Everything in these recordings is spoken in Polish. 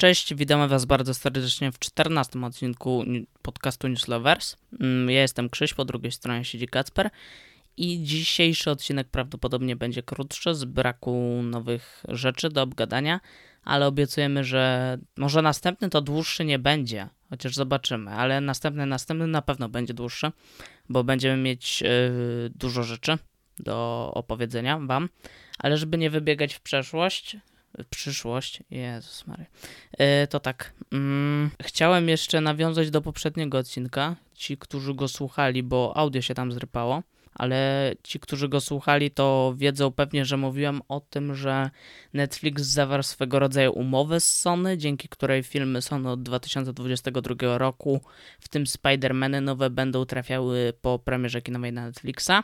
Cześć, witamy Was bardzo serdecznie w 14 odcinku podcastu Newslovers. Mm, ja jestem Krzyś, po drugiej stronie siedzi Kacper i dzisiejszy odcinek prawdopodobnie będzie krótszy z braku nowych rzeczy do obgadania, ale obiecujemy, że może następny to dłuższy nie będzie, chociaż zobaczymy, ale następny, następny na pewno będzie dłuższy, bo będziemy mieć yy, dużo rzeczy do opowiedzenia Wam, ale żeby nie wybiegać w przeszłość, przyszłość. Jezus Mary. E, to tak. Mm, chciałem jeszcze nawiązać do poprzedniego odcinka. Ci, którzy go słuchali, bo audio się tam zrypało, ale ci, którzy go słuchali, to wiedzą pewnie, że mówiłem o tym, że Netflix zawarł swego rodzaju umowę z Sony, dzięki której filmy Sony od 2022 roku, w tym Spider-Many nowe, będą trafiały po premierze kinowej na Netflixa.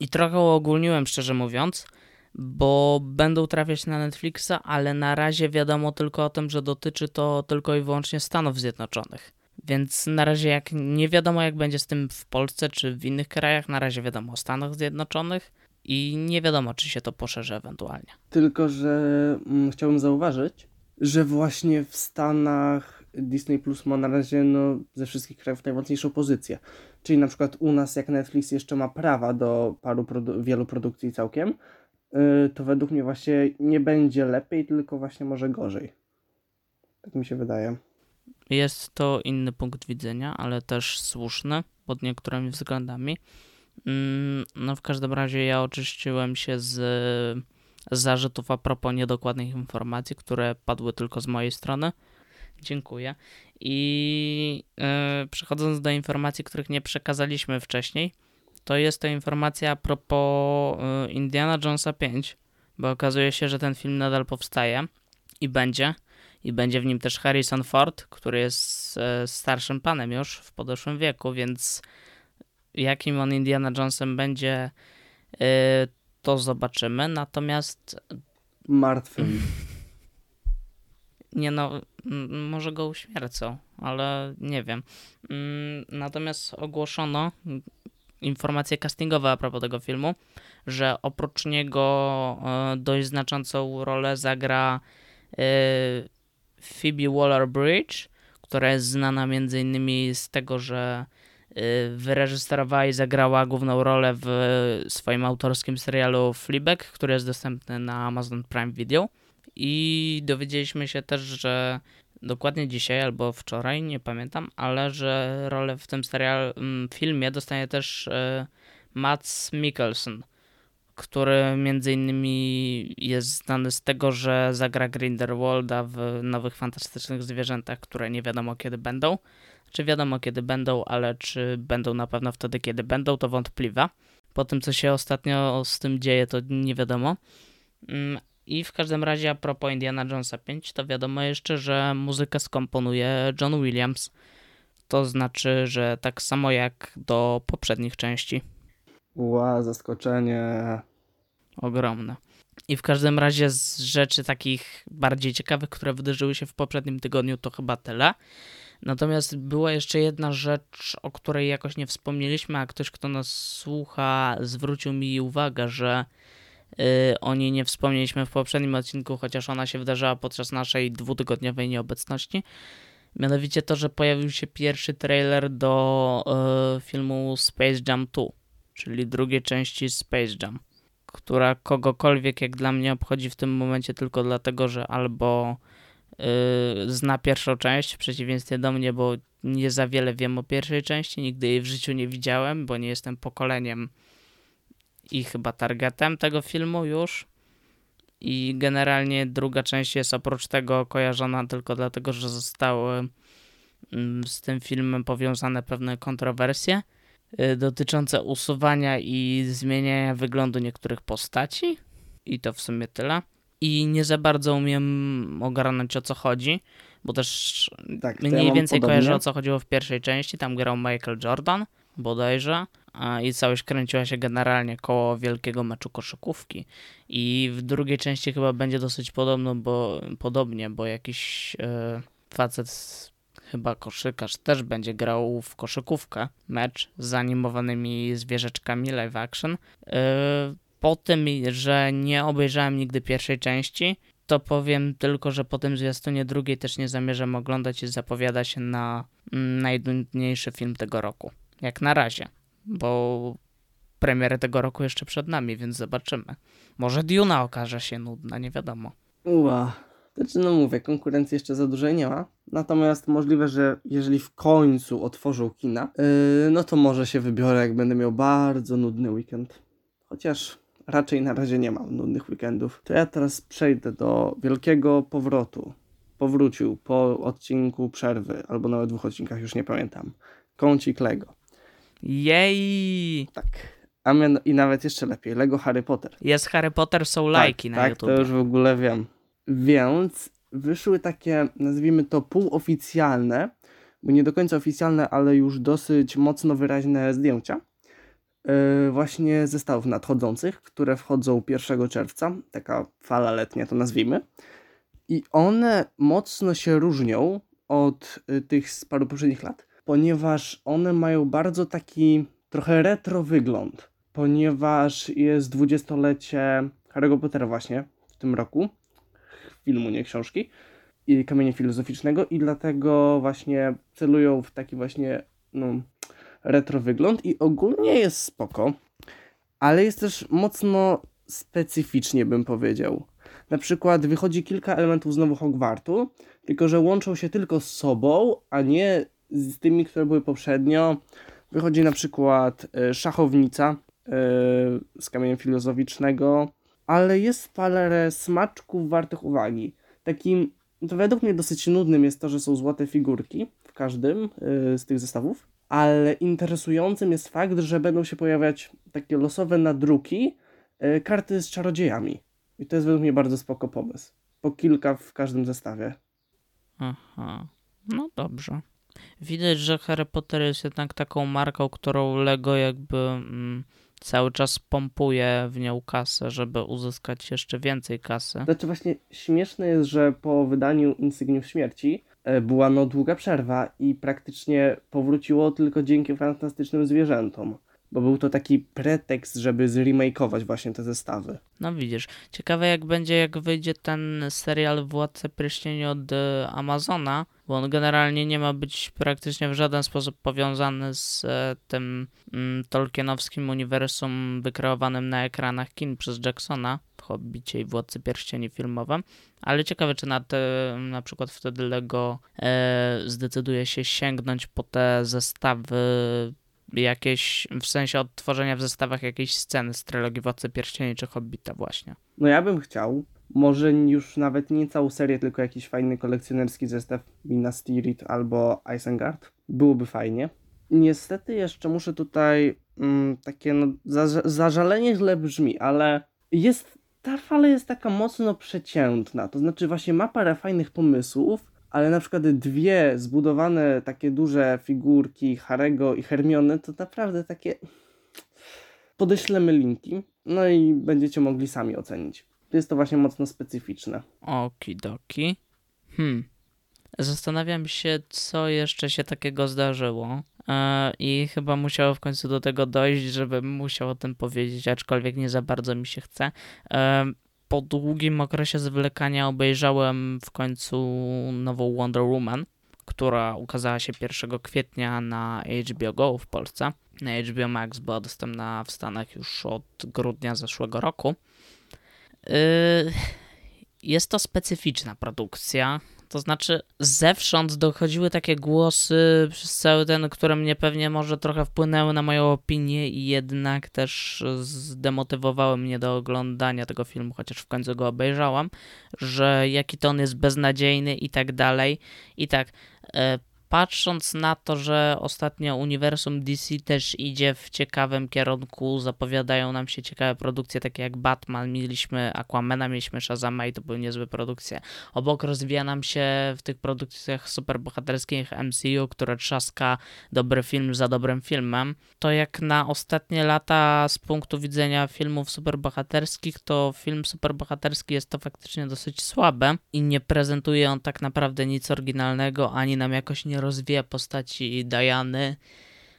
I trochę uogólniłem, szczerze mówiąc bo będą trafiać na Netflixa, ale na razie wiadomo tylko o tym, że dotyczy to tylko i wyłącznie Stanów Zjednoczonych. Więc na razie jak nie wiadomo jak będzie z tym w Polsce czy w innych krajach, na razie wiadomo o Stanach Zjednoczonych i nie wiadomo czy się to poszerzy ewentualnie. Tylko, że mm, chciałbym zauważyć, że właśnie w Stanach Disney Plus ma na razie no, ze wszystkich krajów najmocniejszą pozycję. Czyli na przykład u nas jak Netflix jeszcze ma prawa do paru produ wielu produkcji całkiem, to według mnie właśnie nie będzie lepiej, tylko właśnie może gorzej. Tak mi się wydaje. Jest to inny punkt widzenia, ale też słuszny pod niektórymi względami. Mm, no w każdym razie ja oczyściłem się z zarzutów a propos niedokładnych informacji, które padły tylko z mojej strony. Dziękuję. I yy, przechodząc do informacji, których nie przekazaliśmy wcześniej, to jest to informacja a propos y, Indiana Jonesa 5, bo okazuje się, że ten film nadal powstaje i będzie. I będzie w nim też Harrison Ford, który jest e, starszym panem już w podeszłym wieku, więc jakim on Indiana Jonesem będzie, y, to zobaczymy. Natomiast. Martwym. Nie no, może go uśmiercą, ale nie wiem. Mm, natomiast ogłoszono informacje castingowe a propos tego filmu, że oprócz niego e, dość znaczącą rolę zagra e, Phoebe Waller-Bridge, która jest znana między innymi z tego, że e, wyreżyserowała i zagrała główną rolę w swoim autorskim serialu Fleabag, który jest dostępny na Amazon Prime Video. I dowiedzieliśmy się też, że dokładnie dzisiaj albo wczoraj, nie pamiętam, ale że rolę w tym serial, mm, filmie dostanie też y, Mats Mikkelsen, który między innymi jest znany z tego, że zagra Grindelwalda w Nowych Fantastycznych Zwierzętach, które nie wiadomo kiedy będą. Czy wiadomo kiedy będą, ale czy będą na pewno wtedy, kiedy będą, to wątpliwe. Po tym, co się ostatnio z tym dzieje, to nie wiadomo. I w każdym razie a propos Indiana Jonesa 5, to wiadomo jeszcze, że muzykę skomponuje John Williams. To znaczy, że tak samo jak do poprzednich części. Ła, zaskoczenie. Ogromne. I w każdym razie z rzeczy takich bardziej ciekawych, które wydarzyły się w poprzednim tygodniu, to chyba tyle. Natomiast była jeszcze jedna rzecz, o której jakoś nie wspomnieliśmy, a ktoś, kto nas słucha, zwrócił mi uwagę, że o niej nie wspomnieliśmy w poprzednim odcinku, chociaż ona się wydarzyła podczas naszej dwutygodniowej nieobecności. Mianowicie to, że pojawił się pierwszy trailer do y, filmu Space Jam 2, czyli drugiej części Space Jam, która kogokolwiek jak dla mnie obchodzi w tym momencie tylko dlatego, że albo y, zna pierwszą część, w przeciwieństwie do mnie, bo nie za wiele wiem o pierwszej części, nigdy jej w życiu nie widziałem, bo nie jestem pokoleniem i chyba targetem tego filmu już. I generalnie druga część jest oprócz tego kojarzona tylko dlatego, że zostały mm, z tym filmem powiązane pewne kontrowersje y, dotyczące usuwania i zmieniania wyglądu niektórych postaci. I to w sumie tyle. I nie za bardzo umiem ogarnąć o co chodzi, bo też tak, mniej ja więcej podobnie. kojarzę o co chodziło w pierwszej części. Tam grał Michael Jordan bodajże i całość kręciła się generalnie koło wielkiego meczu koszykówki. I w drugiej części chyba będzie dosyć podobno, bo, podobnie, bo jakiś e, facet, chyba koszykarz, też będzie grał w koszykówkę, mecz z animowanymi zwierzeczkami live action. E, po tym, że nie obejrzałem nigdy pierwszej części, to powiem tylko, że po tym zwiastunie drugiej też nie zamierzam oglądać i zapowiada się na najdudniejszy film tego roku. Jak na razie, bo premiery tego roku jeszcze przed nami, więc zobaczymy. Może Duna okaże się nudna, nie wiadomo. Ua. Znaczy, no mówię, konkurencji jeszcze za dużej nie ma. Natomiast możliwe, że jeżeli w końcu otworzą kina, yy, no to może się wybiorę, jak będę miał bardzo nudny weekend. Chociaż raczej na razie nie mam nudnych weekendów. To ja teraz przejdę do wielkiego powrotu. Powrócił po odcinku przerwy, albo nawet dwóch odcinkach, już nie pamiętam. Kącik Lego. Jej! Tak. A mian- i nawet jeszcze lepiej, Lego Harry Potter. Jest Harry Potter, są lajki tak, na tak, YouTube. to już w ogóle wiem. Więc wyszły takie, nazwijmy to półoficjalne, bo nie do końca oficjalne, ale już dosyć mocno wyraźne zdjęcia. Yy, właśnie zestawów nadchodzących, które wchodzą 1 czerwca, taka fala letnia to nazwijmy. I one mocno się różnią od y, tych z paru poprzednich lat, ponieważ one mają bardzo taki trochę retro wygląd, ponieważ jest dwudziestolecie Harry'ego Pottera właśnie w tym roku, filmu, nie książki, i kamienia filozoficznego i dlatego właśnie celują w taki właśnie no, retro wygląd i ogólnie jest spoko, ale jest też mocno specyficznie bym powiedział. Na przykład wychodzi kilka elementów znowu Hogwartu, tylko że łączą się tylko z sobą, a nie z tymi, które były poprzednio. Wychodzi na przykład e, szachownica e, z kamienia filozoficznego, ale jest parę smaczków wartych uwagi. Takim, to według mnie dosyć nudnym jest to, że są złote figurki w każdym y, z tych zestawów, ale interesującym jest fakt, że będą się pojawiać takie losowe nadruki karty z czarodziejami. I to jest według mnie bardzo spoko pomysł. Po kilka w każdym zestawie. Aha, no dobrze. Widać, że Harry Potter jest jednak taką marką, którą Lego jakby mm, cały czas pompuje w nią kasę, żeby uzyskać jeszcze więcej kasy. Znaczy właśnie śmieszne jest, że po wydaniu Insygniów Śmierci e, była no długa przerwa i praktycznie powróciło tylko dzięki fantastycznym zwierzętom. Bo był to taki pretekst, żeby zremakeować właśnie te zestawy. No widzisz, ciekawe jak będzie, jak wyjdzie ten serial Władca Pierścieni od e, Amazona, bo on generalnie nie ma być praktycznie w żaden sposób powiązany z e, tym mm, Tolkienowskim uniwersum wykreowanym na ekranach kin przez Jacksona w Hobbicie i Władcy Pierścieni filmowym, ale ciekawe czy na, te, na przykład wtedy Lego e, zdecyduje się sięgnąć po te zestawy jakieś, w sensie odtworzenia w zestawach jakiejś sceny z trylogii Władcy Pierścieni czy Hobbita właśnie. No ja bym chciał, może już nawet nie całą serię, tylko jakiś fajny kolekcjonerski zestaw Minas Tirith albo Isengard. Byłoby fajnie. Niestety jeszcze muszę tutaj mm, takie no, za, zażalenie źle brzmi, ale jest ta fala jest taka mocno przeciętna. To znaczy właśnie ma parę fajnych pomysłów, ale na przykład dwie zbudowane takie duże figurki Harego i Hermione to naprawdę takie podeślemy linki, no i będziecie mogli sami ocenić. Jest to właśnie mocno specyficzne. Okidoki. Hmm. Zastanawiam się, co jeszcze się takiego zdarzyło. E, I chyba musiało w końcu do tego dojść, żebym musiał o tym powiedzieć, aczkolwiek nie za bardzo mi się chce. E, po długim okresie zwlekania obejrzałem w końcu nową Wonder Woman, która ukazała się 1 kwietnia na HBO Go w Polsce. Na HBO Max była dostępna w Stanach już od grudnia zeszłego roku. Yy, jest to specyficzna produkcja. To znaczy, zewsząd dochodziły takie głosy przez cały ten, które mnie pewnie może trochę wpłynęły na moją opinię i jednak też zdemotywowały mnie do oglądania tego filmu, chociaż w końcu go obejrzałam, że jaki to on jest beznadziejny i tak dalej. I tak, e, patrząc na to, że ostatnio uniwersum DC też idzie w ciekawym kierunku, zapowiadają nam się ciekawe produkcje, takie jak Batman, mieliśmy Aquamana, mieliśmy Shazama i to były niezłe produkcje. Obok rozwija nam się w tych produkcjach superbohaterskich MCU, które trzaska dobry film za dobrym filmem. To jak na ostatnie lata z punktu widzenia filmów superbohaterskich, to film superbohaterski jest to faktycznie dosyć słabe i nie prezentuje on tak naprawdę nic oryginalnego, ani nam jakoś nie rozwija postaci Diany,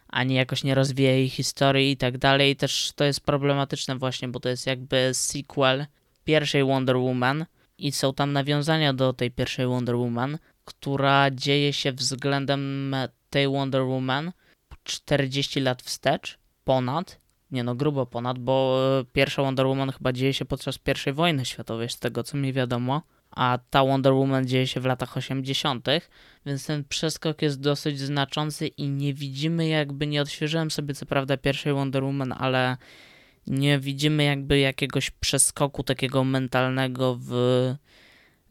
ani jakoś nie rozwija jej historii i tak dalej. Też to jest problematyczne właśnie, bo to jest jakby sequel pierwszej Wonder Woman i są tam nawiązania do tej pierwszej Wonder Woman, która dzieje się względem tej Wonder Woman 40 lat wstecz, ponad, nie no, grubo ponad, bo e, pierwsza Wonder Woman chyba dzieje się podczas I wojny światowej, z tego co mi wiadomo, a ta Wonder Woman dzieje się w latach 80., więc ten przeskok jest dosyć znaczący i nie widzimy jakby, nie odświeżyłem sobie co prawda pierwszej Wonder Woman, ale nie widzimy jakby jakiegoś przeskoku takiego mentalnego w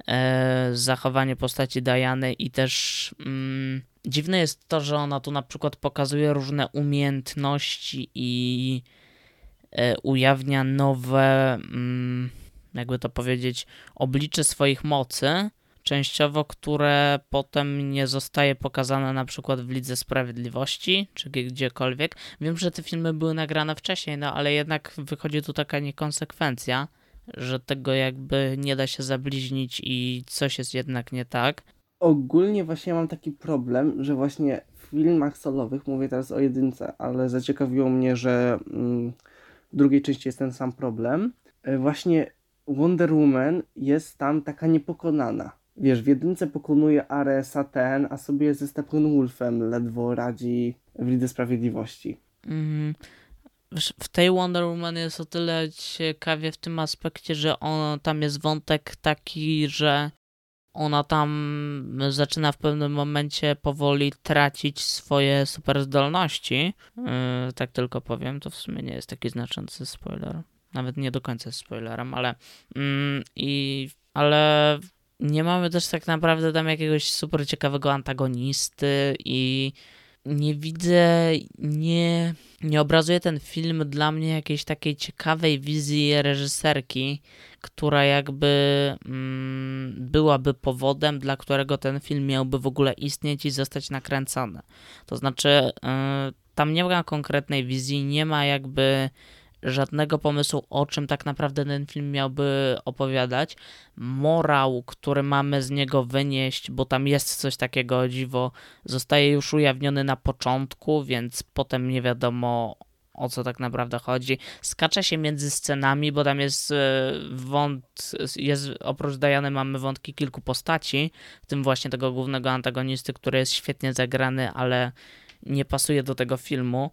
e, zachowanie postaci Diany i też mm, dziwne jest to, że ona tu na przykład pokazuje różne umiejętności i e, ujawnia nowe, mm, jakby to powiedzieć, oblicze swoich mocy, częściowo, które potem nie zostaje pokazane na przykład w Lidze Sprawiedliwości, czy gdziekolwiek. Wiem, że te filmy były nagrane wcześniej, no ale jednak wychodzi tu taka niekonsekwencja, że tego jakby nie da się zabliźnić i coś jest jednak nie tak. Ogólnie właśnie mam taki problem, że właśnie w filmach solowych, mówię teraz o jedynce, ale zaciekawiło mnie, że mm, w drugiej części jest ten sam problem. E, właśnie Wonder Woman jest tam taka niepokonana. Wiesz, w jedynce pokonuje Aresa ten, a sobie ze Steppenwolfem ledwo radzi w Lidze Sprawiedliwości. Mm, w tej Wonder Woman jest o tyle ciekawie w tym aspekcie, że on, tam jest wątek taki, że ona tam zaczyna w pewnym momencie powoli tracić swoje super zdolności. Yy, tak tylko powiem, to w sumie nie jest taki znaczący spoiler. Nawet nie do końca jest spoilerem, ale yy, i ale nie mamy też tak naprawdę tam jakiegoś super ciekawego antagonisty i nie widzę, nie, nie obrazuje ten film dla mnie jakiejś takiej ciekawej wizji reżyserki, która jakby mm, byłaby powodem, dla którego ten film miałby w ogóle istnieć i zostać nakręcony. To znaczy, yy, tam nie ma konkretnej wizji, nie ma jakby żadnego pomysłu, o czym tak naprawdę ten film miałby opowiadać. Morał, który mamy z niego wynieść, bo tam jest coś takiego dziwo, zostaje już ujawniony na początku, więc potem nie wiadomo o co tak naprawdę chodzi. Skacze się między scenami, bo tam jest e, wąt, jest, oprócz Diany mamy wątki kilku postaci, w tym właśnie tego głównego antagonisty, który jest świetnie zagrany, ale nie pasuje do tego filmu.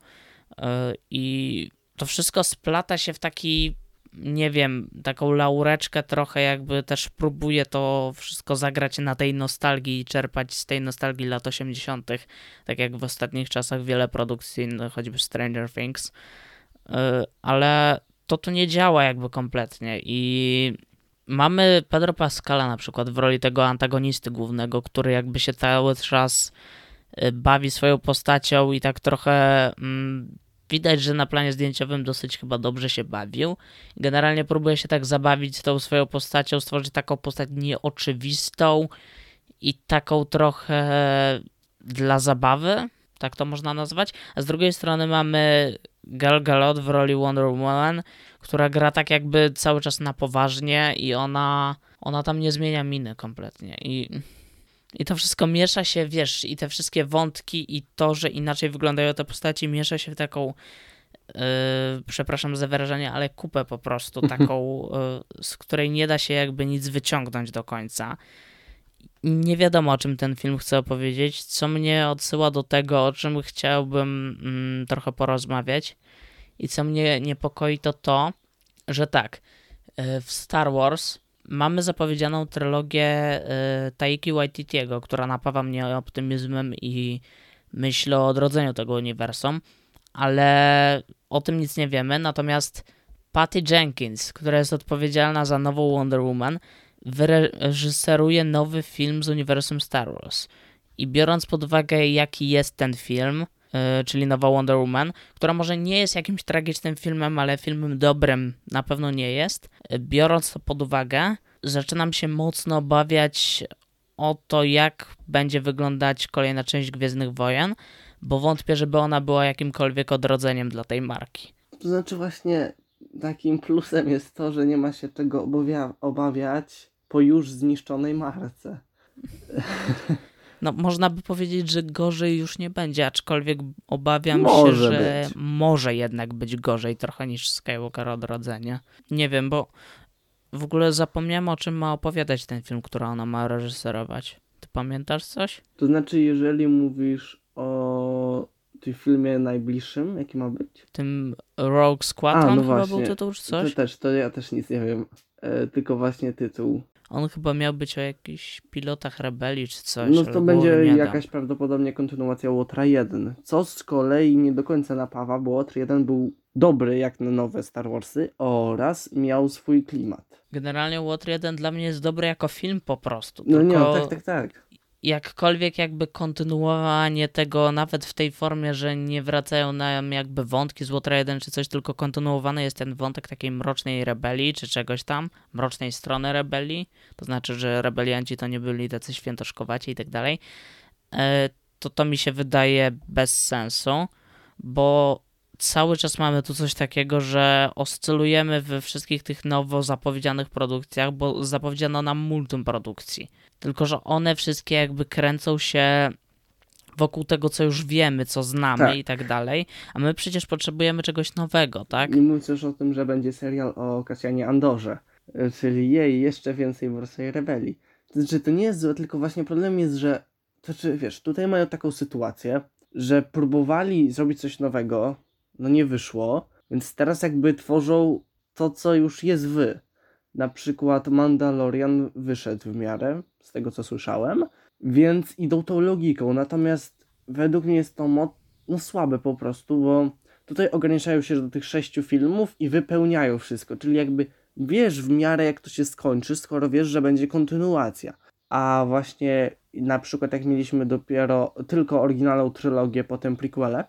E, I to wszystko splata się w taki, nie wiem, taką laureczkę trochę, jakby też próbuje to wszystko zagrać na tej nostalgii i czerpać z tej nostalgii lat 80., tak jak w ostatnich czasach wiele produkcji, no, choćby Stranger Things, y, ale to tu nie działa jakby kompletnie i mamy Pedro Pascala na przykład w roli tego antagonisty głównego, który jakby się cały czas y, bawi swoją postacią i tak trochę mm, Widać, że na planie zdjęciowym dosyć chyba dobrze się bawił. Generalnie próbuje się tak zabawić z tą swoją postacią, stworzyć taką postać nieoczywistą i taką trochę dla zabawy, tak to można nazwać. A z drugiej strony mamy Gal Gadot w roli Wonder Woman, która gra tak jakby cały czas na poważnie i ona, ona tam nie zmienia miny kompletnie. I i to wszystko miesza się, wiesz, i te wszystkie wątki i to, że inaczej wyglądają te postaci, miesza się w taką, yy, przepraszam za wyrażenie, ale kupę po prostu, taką, yy, z której nie da się jakby nic wyciągnąć do końca. Nie wiadomo, o czym ten film chce opowiedzieć, co mnie odsyła do tego, o czym chciałbym mm, trochę porozmawiać. I co mnie niepokoi, to to, że tak, yy, w Star Wars mamy zapowiedzianą trylogię y, Taiki Waititiego, która napawa mnie optymizmem i myślę o odrodzeniu tego uniwersum, ale o tym nic nie wiemy. Natomiast Patty Jenkins, która jest odpowiedzialna za nową Wonder Woman, wyreżyseruje nowy film z uniwersum Star Wars. I biorąc pod uwagę, jaki jest ten film, czyli nowa Wonder Woman, która może nie jest jakimś tragicznym filmem, ale filmem dobrym na pewno nie jest, biorąc to pod uwagę, zaczynam się mocno obawiać o to, jak będzie wyglądać kolejna część Gwiezdnych Wojen, bo wątpię, żeby ona była jakimkolwiek odrodzeniem dla tej marki. To znaczy właśnie takim plusem jest to, że nie ma się czego obawiać po już zniszczonej marce. No, można by powiedzieć, że gorzej już nie będzie, aczkolwiek obawiam może się, że być. może jednak być gorzej trochę niż Skywalker Odrodzenie. Nie wiem, bo W ogóle zapomniałem o czym ma opowiadać ten film, który ona ma reżyserować. Ty pamiętasz coś? To znaczy, jeżeli mówisz o tym filmie najbliższym, jaki ma być? Tym Rogue Squadron A, no chyba właśnie. był tytuł czy coś? To też, to ja też nic nie wiem. E, tylko właśnie tytuł. On chyba miał być o jakichś pilotach rebelii czy coś. No to będzie jakaś prawdopodobnie kontynuacja Łotra 1. Co z kolei nie do końca napawa, bo Łotr 1 był dobry jak na nowe Star Warsy oraz miał swój klimat. Generalnie Water 1 dla mnie jest dobry jako film po prostu. No nie, no, tak, tak, tak. Jakkolwiek jakby kontynuowanie tego nawet w tej formie, że nie wracają nam jakby wątki z Water 1 czy coś, tylko kontynuowany jest ten wątek takiej mrocznej rebelii czy czegoś tam, mrocznej strony rebelii, to znaczy, że rebelianci to nie byli tacy świętoszkowaci i tak dalej, e, to to mi się wydaje bez sensu, bo cały czas mamy tu coś takiego, że oscylujemy we wszystkich tych nowo zapowiedzianych produkcjach, bo zapowiedziano nam multum produkcji. Tylko, że one wszystkie jakby kręcą się wokół tego, co już wiemy, co znamy Tak. i tak dalej, a my przecież potrzebujemy czegoś nowego, tak? Nie mówiąc już o tym, że będzie serial o Kasjanie Andorze, czyli jej jeszcze więcej Morsej Rebelii. To znaczy, to nie jest złe, tylko właśnie problem jest, że to znaczy, wiesz, tutaj mają taką sytuację, że próbowali zrobić coś nowego, no nie wyszło, więc teraz jakby tworzą to, co już jest wy. Na przykład Mandalorian wyszedł w miarę, z tego co słyszałem, więc idą tą logiką, natomiast według mnie jest to mo- no słabe po prostu, bo tutaj ograniczają się do tych sześciu filmów i wypełniają wszystko, czyli jakby wiesz w miarę jak to się skończy, skoro wiesz, że będzie kontynuacja. A właśnie na przykład jak mieliśmy dopiero tylko oryginalną trylogię, potem prequele,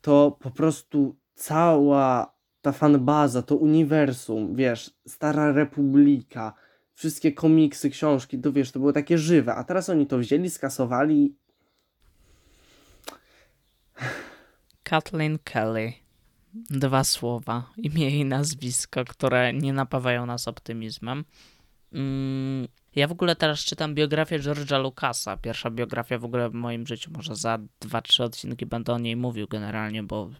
to po prostu cała ta fanbaza, to uniwersum, wiesz, Stara Republika, wszystkie komiksy, książki, to wiesz, to było takie żywe, a teraz oni to wzięli, skasowali Kathleen Kelly. Dwa słowa, imię i nazwisko, które nie napawają nas optymizmem. Mm, ja w ogóle teraz czytam biografię George'a Lucasa. Pierwsza biografia w ogóle w moim życiu. Może za dwa, trzy odcinki będę o niej mówił generalnie, bo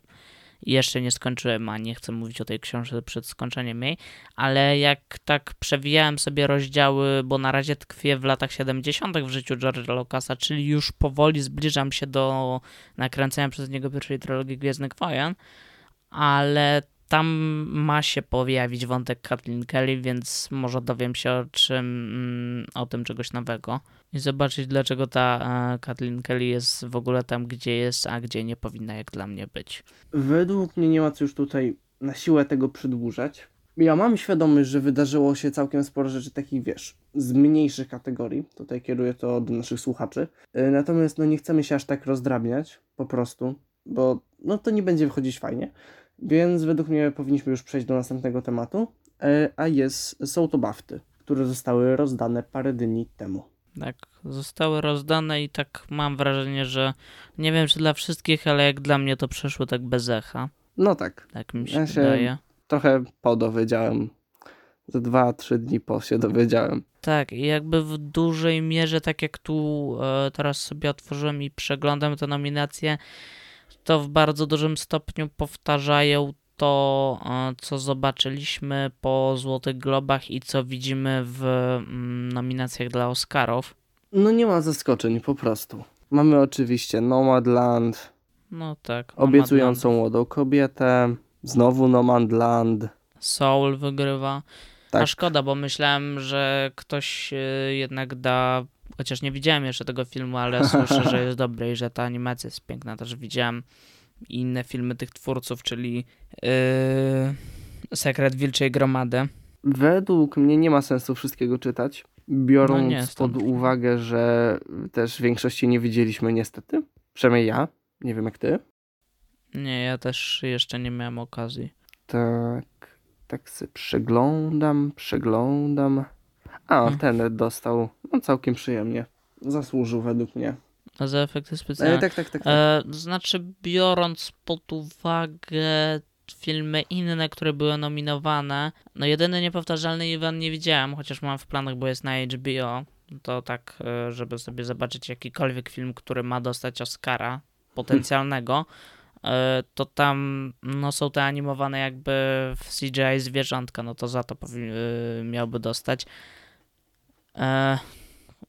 jeszcze nie skończyłem, a nie chcę mówić o tej książce przed skończeniem jej. Ale jak tak przewijałem sobie rozdziały, bo na razie tkwię w latach 70. w życiu George'a Lucasa, czyli już powoli zbliżam się do nakręcenia przez niego pierwszej trylogii Gwiezdnych Wojen, ale tam ma się pojawić wątek Kathleen Kelly, więc może dowiem się o czym, mm, o tym czegoś nowego i zobaczyć dlaczego ta e, Kathleen Kelly jest w ogóle tam, gdzie jest, a gdzie nie powinna jak dla mnie być. Według mnie nie ma co już tutaj na siłę tego przedłużać. Ja mam świadomość, że wydarzyło się całkiem sporo rzeczy takich, wiesz, z mniejszych kategorii. Tutaj kieruję to do naszych słuchaczy. Yy, Natomiast no nie chcemy się aż tak rozdrabniać, po prostu, bo no to nie będzie wychodzić fajnie. Więc według mnie powinniśmy już przejść do następnego tematu, yy, a jest, są to bafty, które zostały rozdane parę dni temu. Tak, zostały rozdane i tak mam wrażenie, że nie wiem czy dla wszystkich, ale jak dla mnie to przeszło tak bez echa. No tak, Tak mi się Ja się- wydaje. trochę po dowiedziałem. Ze dwa, trzy dni po się dowiedziałem. Tak, i jakby w dużej mierze, tak jak tu e, teraz sobie otworzyłem i przeglądam te nominacje, to w bardzo dużym stopniu powtarzają to, e, co zobaczyliśmy po Złotych Globach i co widzimy w mm, nominacjach dla Oscarów. No nie ma zaskoczeń, po prostu. Mamy oczywiście Nomadland, No tak. obiecującą młodą kobietę, znowu Nomadland. Soul wygrywa. Tak. A szkoda, bo myślałem, że ktoś e, jednak da. Chociaż nie widziałem jeszcze tego filmu, ale słyszę, że jest dobry i że ta animacja jest piękna. Też widziałem inne filmy tych twórców, czyli yy, Sekret Wilczej Gromady. Według mnie nie ma sensu wszystkiego czytać, biorąc No pod uwagę, że też większości nie widzieliśmy niestety. Przynajmniej ja, nie wiem jak ty. Nie, ja też jeszcze nie miałem okazji. Tak, tak sobie przeglądam, przeglądam. A, Hmm. ten dostał no, całkiem przyjemnie. Zasłużył według mnie. A za efekty specjalne. E, tak, tak, tak. tak. E, znaczy, biorąc pod uwagę filmy inne, które były nominowane, no jedyny niepowtarzalny Iwan nie widziałem, chociaż mam w planach, bo jest na HBO. To tak, e, żeby sobie zobaczyć jakikolwiek film, który ma dostać Oscara potencjalnego, e, to tam no, są te animowane jakby w CGI zwierzątka, no to za to e, miałby dostać. E,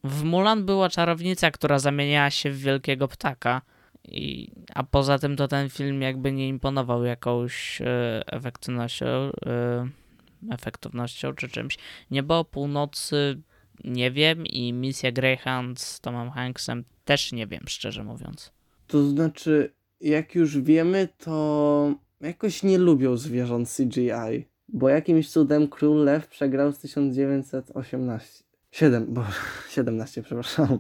w Mulan była czarownica, która zamieniała się w wielkiego ptaka. I, a poza tym to ten film jakby nie imponował jakąś e, efektywnością, e, efektywnością czy czymś. Niebo północy nie wiem i misja Greyhound z Tomem Hanksem też nie wiem, szczerze mówiąc. To znaczy, jak już wiemy, to jakoś nie lubią zwierząt CGI, bo jakimś cudem Król Lew przegrał z 1918. 7, bo 17, przepraszam.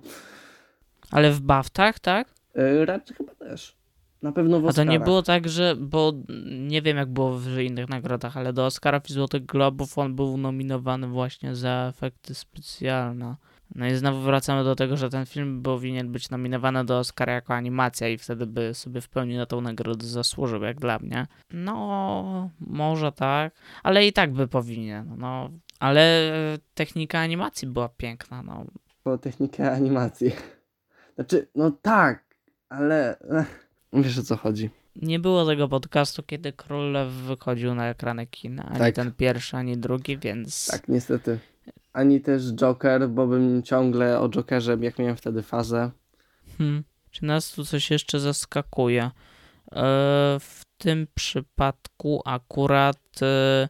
Ale w Baftach, tak? Yy, raczej chyba też. Na pewno w A to nie Oscarach. było tak, że, bo nie wiem jak było w innych nagrodach, ale do Oscarów i Złotych Globów on był nominowany właśnie za efekty specjalne. No i znowu wracamy do tego, że ten film powinien być nominowany do Oscara jako animacja i wtedy by sobie w pełni na tą nagrodę zasłużył, jak dla mnie. No, może tak, ale i tak by powinien, no. Ale e, technika animacji była piękna, no. Po technikę animacji. Znaczy, no tak, ale ech, wiesz o co chodzi. Nie było tego podcastu, kiedy Król Lew wychodził na ekrany kina, ani Tak. ten pierwszy, ani drugi, więc... Tak, niestety. Ani też Joker, bo bym ciągle o Jokerze, jak miałem wtedy fazę. Hmm. Czy nas tu coś jeszcze zaskakuje? E, w tym przypadku akurat e,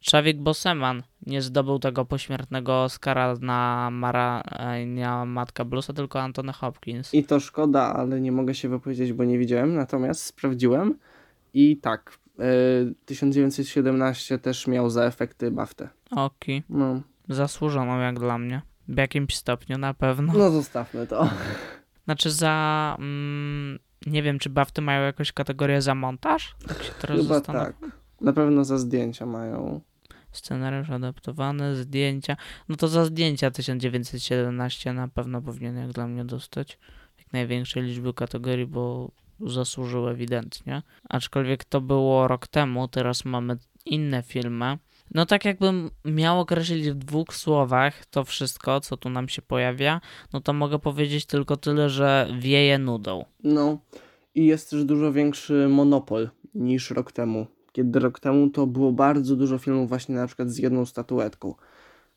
Człowiek Boseman nie zdobył tego pośmiertnego Oscara na, Mara, e, Matka Bluesa, tylko Anthony Hopkins. I to szkoda, ale nie mogę się wypowiedzieć, bo nie widziałem, natomiast sprawdziłem i tak, y, 1917 też miał za efekty BAFTę. Oki, No, zasłużoną jak dla mnie. W jakimś stopniu na pewno. no zostawmy to. Znaczy za... Mm, nie wiem, czy BAFTY mają jakąś kategorię za montaż? Tak się teraz Chyba zastanawiam. tak. Na pewno za zdjęcia mają. Scenariusz adaptowany, zdjęcia. No to za zdjęcia 1917 na pewno powinien jak dla mnie dostać jak największej liczby kategorii, bo zasłużył ewidentnie. Aczkolwiek to było rok temu, teraz mamy inne filmy. No tak jakbym miał określić w dwóch słowach to wszystko, co tu nam się pojawia, no to mogę powiedzieć tylko tyle, że wieje nudą. No i jest też dużo większy monopol niż rok temu. Kiedy rok temu to było bardzo dużo filmów właśnie na przykład z jedną statuetką.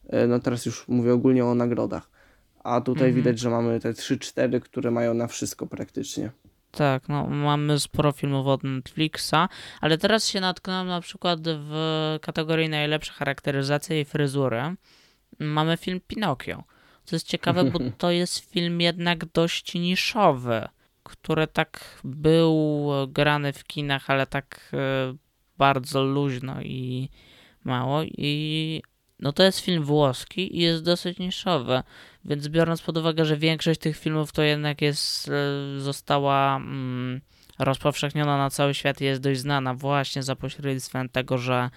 E, No teraz już mówię ogólnie o nagrodach. A tutaj Mhm. widać, że mamy te 3-4, które mają na wszystko praktycznie. Tak, no mamy sporo filmów od Netflixa, ale teraz się natknąłem na przykład w kategorii najlepsza charakteryzacja i fryzury. Mamy film Pinokio. Co jest ciekawe, bo to jest film jednak dość niszowy, który tak był grany w kinach, ale tak e, bardzo luźno i mało i no to jest film włoski i jest dosyć niszowy, więc biorąc pod uwagę, że większość tych filmów to jednak jest, e, została mm, rozpowszechniona na cały świat i jest dość znana właśnie za pośrednictwem tego, że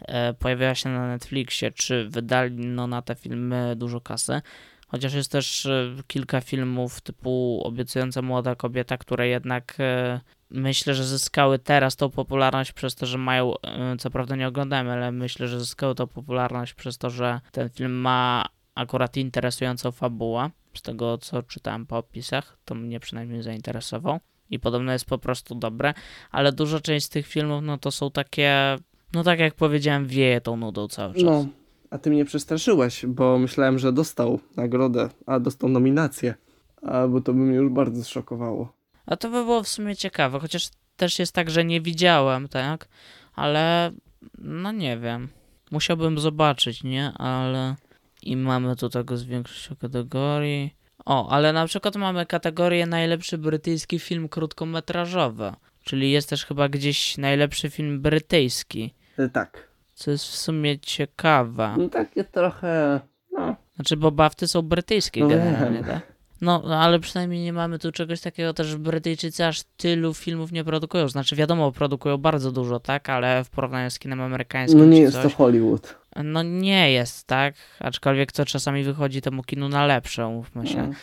e, pojawiła się na Netflixie, czy wydali no, na te filmy dużo kasy. Chociaż jest też e, kilka filmów typu Obiecująca młoda kobieta, które jednak e, myślę, że zyskały teraz tą popularność przez to, że mają, e, co prawda nie oglądałem, ale myślę, że zyskały tą popularność przez to, że ten film ma akurat interesującą fabułę. Z tego, co czytałem po opisach, to mnie przynajmniej zainteresował. I podobno jest po prostu dobre, ale duża część z tych filmów, no to są takie, no tak jak powiedziałem, wieje tą nudą cały czas. No, a ty mnie przestraszyłeś, bo myślałem, że dostał nagrodę, a dostał nominację. A, bo to by mnie już bardzo zszokowało. A to by było w sumie ciekawe, chociaż też jest tak, że nie widziałem, tak? Ale no nie wiem. Musiałbym zobaczyć, nie? Ale i mamy tu tego z większością kategorii. O, ale na przykład mamy kategorię najlepszy brytyjski film krótkometrażowy. Czyli jest też chyba gdzieś najlepszy film brytyjski. E, tak. Co jest w sumie ciekawe. No takie trochę, no, Znaczy, bo bafty są brytyjskie No generalnie, tak? No, ale przynajmniej nie mamy tu czegoś takiego też, Brytyjczycy aż tylu filmów nie produkują. Znaczy, wiadomo, produkują bardzo dużo, tak? Ale w porównaniu z kinem amerykańskim no nie jest to coś, Hollywood. no nie jest, tak? Aczkolwiek to czasami wychodzi temu kinu na lepsze, umówmy się. No.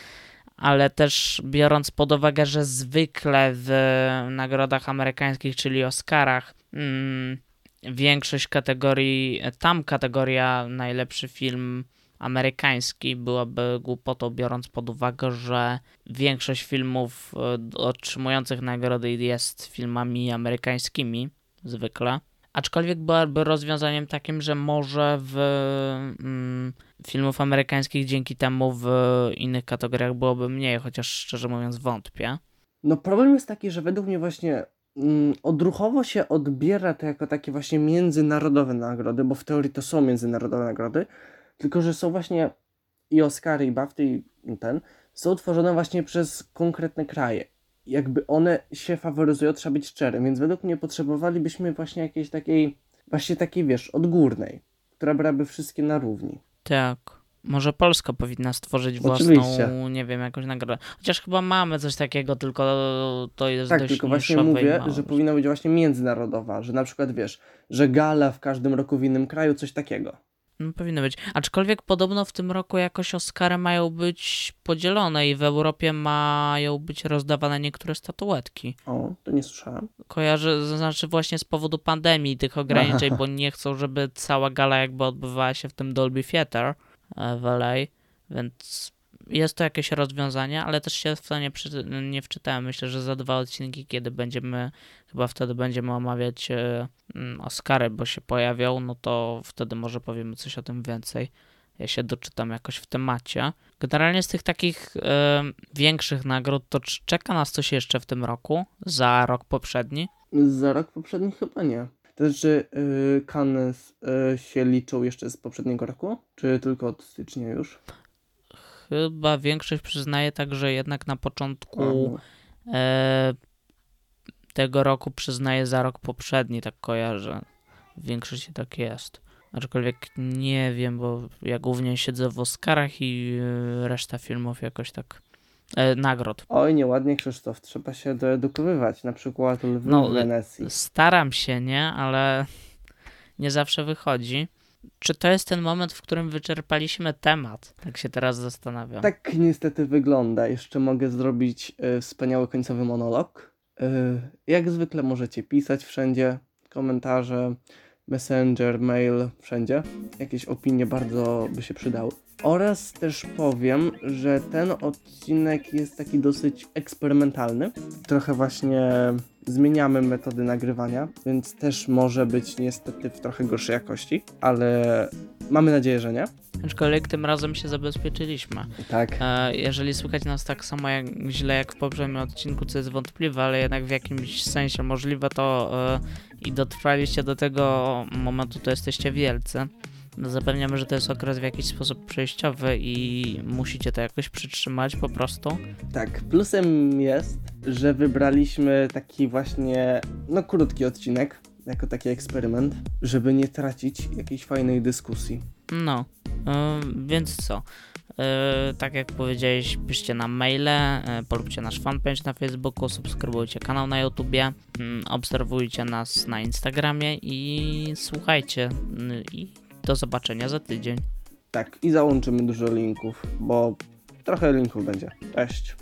Ale też biorąc pod uwagę, że zwykle w nagrodach amerykańskich, czyli Oscarach, mm, większość kategorii, tam kategoria najlepszy film amerykański byłaby głupotą, biorąc pod uwagę, że większość filmów e, otrzymujących nagrody jest filmami amerykańskimi zwykle. Aczkolwiek byłaby rozwiązaniem takim, że może w mm, filmów amerykańskich dzięki temu w innych kategoriach byłoby mniej, chociaż szczerze mówiąc wątpię. No problem jest taki, że według mnie właśnie mm, odruchowo się odbiera to jako takie właśnie międzynarodowe nagrody, bo w teorii to są międzynarodowe nagrody, tylko że są właśnie i Oscary i BAFTA i ten są tworzone właśnie przez konkretne kraje. Jakby one się faworyzują, trzeba być szczerym, więc według mnie potrzebowalibyśmy właśnie jakiejś takiej, właśnie takiej wiesz, odgórnej, która brałaby wszystkie na równi. Tak. Może Polska powinna stworzyć własną, Oczywiście. nie wiem, jakąś nagrodę. Chociaż chyba mamy coś takiego, tylko to jest Tak, dość tylko właśnie mówię, że powinna być właśnie międzynarodowa, że na przykład wiesz, że gala w każdym roku w innym kraju, coś takiego. No, powinno być. Aczkolwiek podobno w tym roku jakoś Oscary mają być podzielone i w Europie mają być rozdawane niektóre statuetki. O, to nie słyszałem. Kojarzę, to znaczy właśnie z powodu pandemii tych ograniczeń, bo nie chcą, żeby cała gala jakby odbywała się w tym Dolby Theatre w LA, więc jest to jakieś rozwiązanie, ale też się w to nie, nie wczytałem. Myślę, że za dwa odcinki, kiedy będziemy, chyba wtedy będziemy omawiać e, mm, Oscary, bo się pojawią, no to wtedy może powiemy coś o tym więcej. Ja się doczytam jakoś w temacie. Generalnie z tych takich e, większych nagród, to czeka nas coś jeszcze w tym roku, za rok poprzedni? Za rok poprzedni chyba nie. To znaczy, yy, Cannes yy, się liczą jeszcze z poprzedniego roku? Czy tylko od stycznia już? Chyba większość przyznaje tak, że jednak na początku e, tego roku przyznaje za rok poprzedni, tak kojarzę. W większości tak jest. Aczkolwiek nie wiem, bo ja głównie siedzę w Oscarach i e, reszta filmów jakoś tak. E, nagród. Oj, nieładnie Krzysztof, trzeba się doedukowywać. Na przykład lwy No, w Wenecji. Staram się, nie? Ale nie zawsze wychodzi. Czy to jest ten moment, w którym wyczerpaliśmy temat? Tak się teraz zastanawiam. Tak niestety wygląda. Jeszcze mogę zrobić y, wspaniały końcowy monolog. Y, jak zwykle możecie pisać wszędzie, komentarze, messenger, mail, wszędzie. Jakieś opinie bardzo by się przydały. Oraz też powiem, że ten odcinek jest taki dosyć eksperymentalny. Trochę właśnie zmieniamy metody nagrywania, więc też może być niestety w trochę gorszej jakości, ale mamy nadzieję, że nie. Aczkolwiek tym razem się zabezpieczyliśmy. Tak. E, Jeżeli słychać nas tak samo jak, źle jak w poprzednim odcinku, co jest wątpliwe, ale jednak w jakimś sensie możliwe, to e, i dotrwaliście do tego momentu, to jesteście wielcy. No, Zapewniamy, że to jest okres w jakiś sposób przejściowy i musicie to jakoś przytrzymać po prostu. Tak, plusem jest, że wybraliśmy taki właśnie, no krótki odcinek, jako taki eksperyment, żeby nie tracić jakiejś fajnej dyskusji. No, e, więc co? E, tak jak powiedziałeś, piszcie nam maile, e, polubcie nasz fanpage na Facebooku, subskrybujcie kanał na YouTubie, mm, obserwujcie nas na Instagramie i słuchajcie. mm, I do zobaczenia za tydzień. Tak, i załączymy dużo linków, bo trochę linków będzie. Cześć.